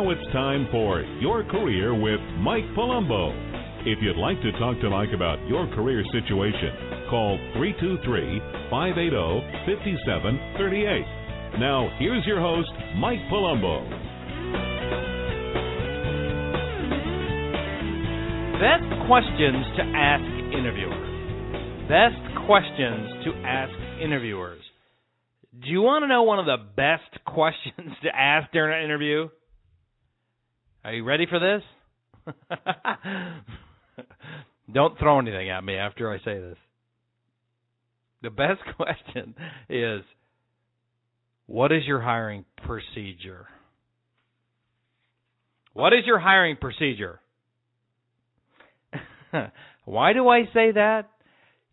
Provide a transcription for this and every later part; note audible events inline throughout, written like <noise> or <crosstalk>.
Now it's time for Your Career with Mike Palumbo. If you'd like to talk to Mike about your career situation, call 323 580 5738. Now, here's your host, Mike Palumbo. Best questions to ask interviewers. Best questions to ask interviewers. Do you want to know one of the best <laughs> questions to ask during an interview? Are you ready for this? <laughs> Don't throw anything at me after I say this. The best <laughs> question is what is your hiring procedure? What is your hiring procedure? <laughs> Why do I say that?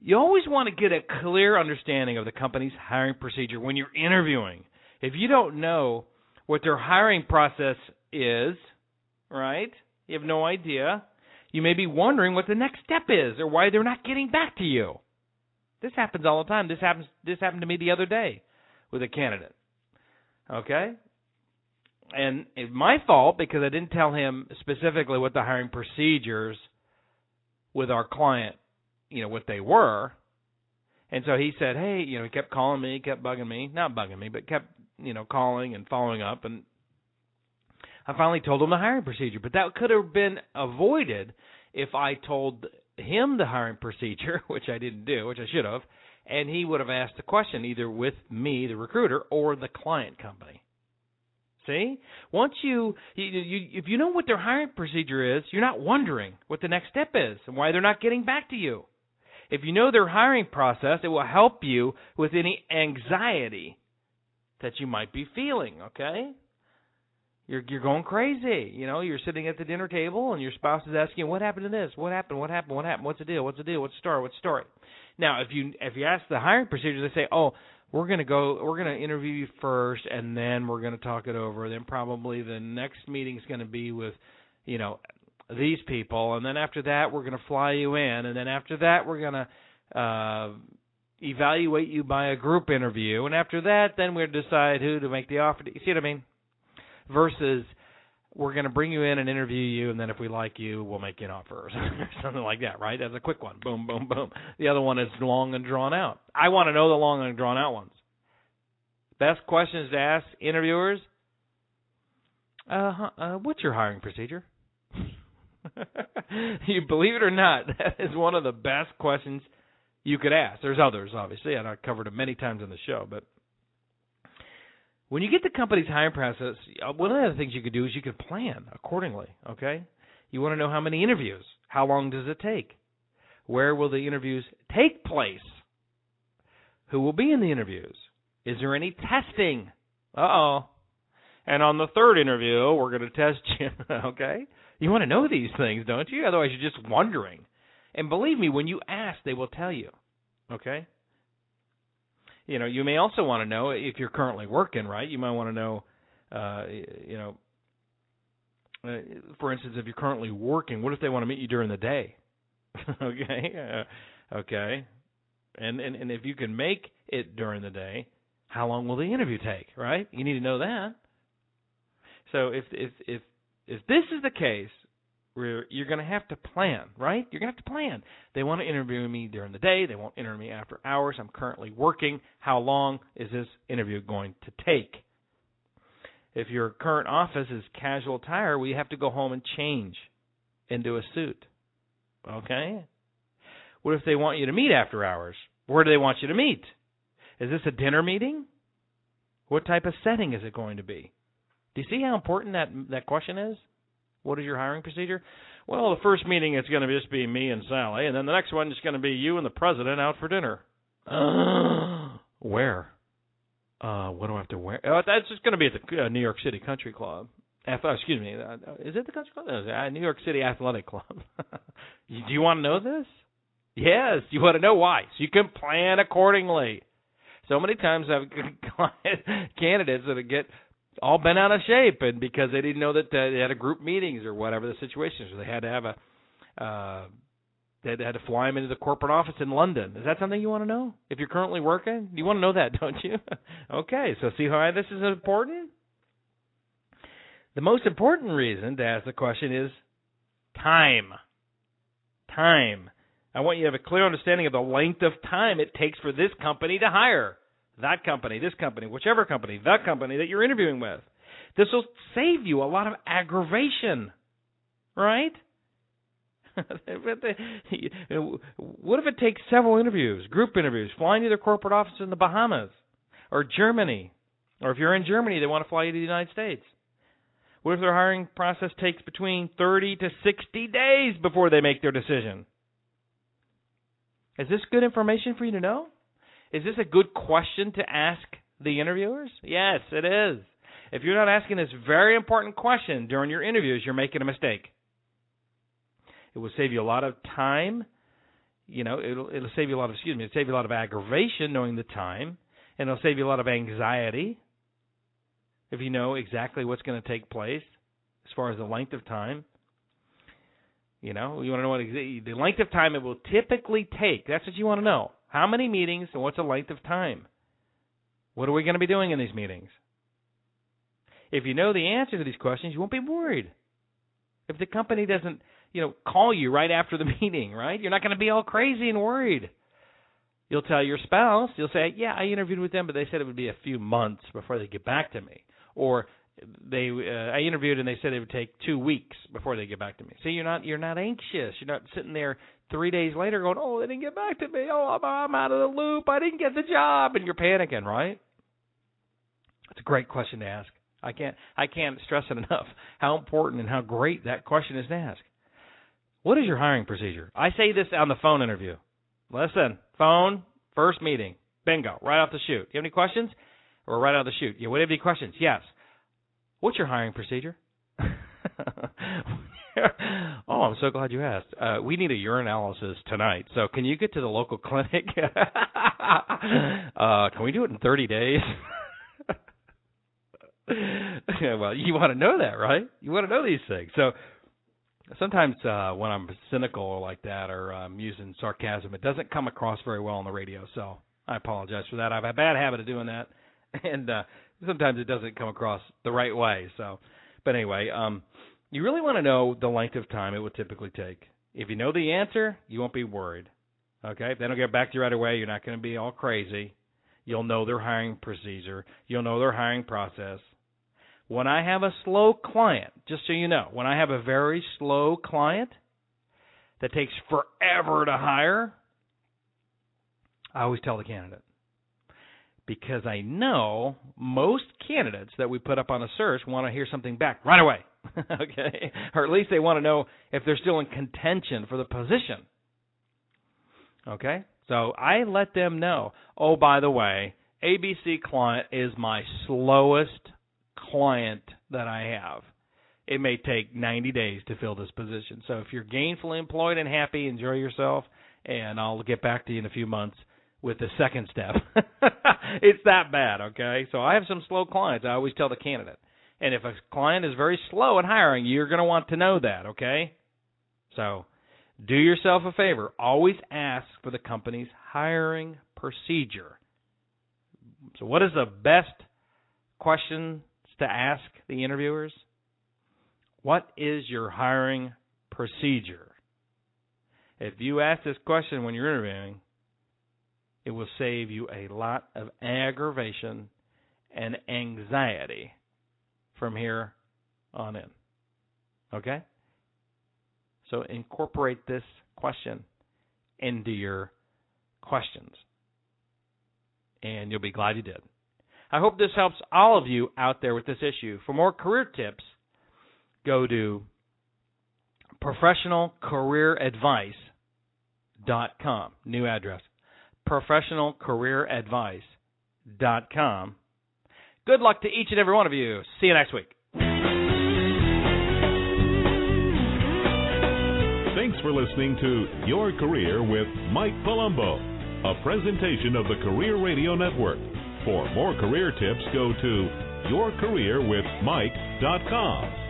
You always want to get a clear understanding of the company's hiring procedure when you're interviewing. If you don't know what their hiring process is, right? You have no idea. You may be wondering what the next step is or why they're not getting back to you. This happens all the time. This happens this happened to me the other day with a candidate. Okay? And it's my fault because I didn't tell him specifically what the hiring procedures with our client, you know, what they were. And so he said, "Hey, you know, he kept calling me, kept bugging me, not bugging me, but kept, you know, calling and following up and I finally told him the hiring procedure, but that could have been avoided if I told him the hiring <laughs> procedure, which I didn't do, which I should have, and he would have asked the question either with me, the recruiter, or the client company. See, once you, you, you if you know what their hiring procedure is, you're not wondering what the next step is and why they're not getting back to you. If you know their hiring process, it will help you with any anxiety that you might be feeling. Okay, you're you're going crazy. You know, you're sitting at the dinner table and your spouse is asking, "What happened to this? What happened? What happened? What happened? What's the deal? What's the deal? What's the story? What's the story?" Now, if you if you ask the hiring procedures, they say, "Oh, we're going to go we're going to interview you first and then we're going to talk it over. Then probably the next meeting is going to be with, you know, these people and then after that we're going to fly you in and then after that we're going to uh evaluate you by a group interview and after that then we'll decide who to make the offer. You see what I mean? Versus we're going to bring you in and interview you, and then if we like you, we'll make you an offer or <laughs> something like that, right? That's a quick one. Boom, boom, boom. The other one is long and drawn out. I want to know the long and drawn out ones. Best questions to ask interviewers. Uh, uh what's your hiring procedure? <laughs> you believe it or not, <laughs> that is one of the best questions you could ask. There's others, obviously, and I've covered them many times on the show, but when you get the company's hiring process, uh, one of the things you could do is you could plan accordingly. Okay, you want to know how many interviews, how long does it take, where will the interviews take place, who will be in the interviews, is there any testing? Uh oh. And on the third interview, we're going to test <laughs> you. okay, you want to know these things, don't you? Otherwise, you're just wondering. And believe me, when you ask, they will tell you. Okay you know, you may also want to know if you're currently working, right? You might want to know, uh, you know, uh, for instance, if you're currently working, what if they want to meet you during the day? <laughs> okay, uh, okay, and and and if you can make it during the day, how long will the interview take? Right? You need to know that. So if if if if this is the case, where you're going to have to plan, right? You're going to have to plan. They want to interview me during the day. They won't interview me after hours. I'm currently working. How long is this interview going to take? If your current office is casual attire, we have to go home and change into a suit. Okay? What if they want you to meet after hours? Where do they want you to meet? Is this a dinner meeting? What type of setting is it going to be? Do you see how important that that question is? What is your hiring procedure? Well, the first meeting it's going to just be me and Sally, and then the next one is going to be you and the president out for dinner. Uh, <gasps> where? Uh, what do I have to wear? Oh, that's just going to be at the uh, New York City Country Club. F- oh, excuse me, uh, is it the Country Club? Uh, New York City Athletic Club. <laughs> do you want to know this? Yes, you want to know why, so you can plan accordingly. So many times I've <laughs> candidates that get all bent out of shape, and because they didn't know that they had a group meetings or whatever the situation is, so they had to have a uh, they had to fly them into the corporate office in London. Is that something you want to know? If you're currently working, you want to know that, <laughs> don't you? okay, so see why this is important. The most important reason to ask the question is time. Time. I want you to have a clear understanding of the length of time it takes for this company to hire that company, this company, whichever company, that company that you're interviewing with. This will save you a lot of aggravation, right? <laughs> what if it takes several interviews, group interviews, flying to their corporate office in the Bahamas or Germany? Or if you're in Germany, they want to fly you to the United States. What if their hiring process takes between 30 to 60 days before they make their decision? Is this good information for you to know? Is this a good question to ask the interviewers? Yes, it is. If you're not asking this very important question during your interviews, you're making a mistake. It will save you a lot of time. You know, it'll it'll save you a lot of excuse me, it'll save you a lot of aggravation knowing the time, and it'll save you a lot of anxiety if you know exactly what's going to take place as far as the length of time. You know, you want to know what the length of time it will typically take. That's what you want to know. How many meetings and what's the length of time? What are we going to be doing in these meetings? If you know the answer to these questions, you won't be worried. If the company doesn't, you know, call you right after the <laughs> meeting, right? You're not going to be all crazy and worried. You'll tell your spouse, you'll say, "Yeah, I interviewed with them, but they said it would be a few months before they get back to me." Or they uh, I interviewed and they said it would take 2 weeks before they get back to me. See, you're not you're not anxious. You're not sitting there 3 days later going, "Oh, they didn't get back to me. Oh, I'm, I'm out of the loop. I didn't get the job." And you're panicking, right? It's a great question to ask. I can't I can't stress it <laughs> enough how important and how great that question is to ask. What is your hiring procedure? I say this on the phone interview. Listen, phone, first meeting, bingo, right off the shoot. Do you have any questions? Or right out of the shoot. Yeah, what have any questions? Yes. What's your hiring procedure? <laughs> oh, I'm so glad you asked. Uh, we need a urinalysis tonight, so can you get to the local <laughs> clinic? <laughs> uh, can we do it in 30 days? well, you want to know that, right? You want to know these things. So sometimes uh, when I'm cynical or like that or um, using sarcasm, it doesn't come across very well on the radio. So I apologize for that. I have a bad habit of doing that, and uh, sometimes it doesn't come across the right way. So, but anyway, um, you really want to know the length of time it would typically take. If you know the answer, you won't be worried. Okay, if they don't get back to you right away, you're not going to be all crazy. You'll know their hiring procedure. You'll know their hiring process. When I have a slow client, just so you know, when I have a very slow client that takes forever to hire, I always tell the candidate. Because I know most candidates that we put up on a search want to hear something back right away. <laughs> okay? Or at least they want to know if they're still in contention for the position. Okay? So I let them know, oh, by the way, ABC client is my slowest client that I have. It may take 90 days to fill this position. So if you're gainfully employed and happy, enjoy yourself, and I'll get back to you in a few months with the second step. <laughs> it's that bad, okay? So I have some slow clients. I always tell the candidate. And if a client is very slow in hiring, you're going to want to know that, okay? So do yourself a favor. Always ask for the company's hiring procedure. So, what is the best question to ask the interviewers? What is your hiring procedure? If you ask this question when you're interviewing, it will save you a lot of aggravation and anxiety from here on in. Okay? So incorporate this question into your questions. And you'll be glad you did. I hope this helps all of you out there with this issue. For more career tips, go to professionalcareeradvice.com. New address. professionalcareeradvice.com. Good luck to each and every one of you. See you next week. Thanks for listening to Your Career with Mike Palumbo, a presentation of the Career Radio Network. For more career tips, go to yourcareerwithmike.com.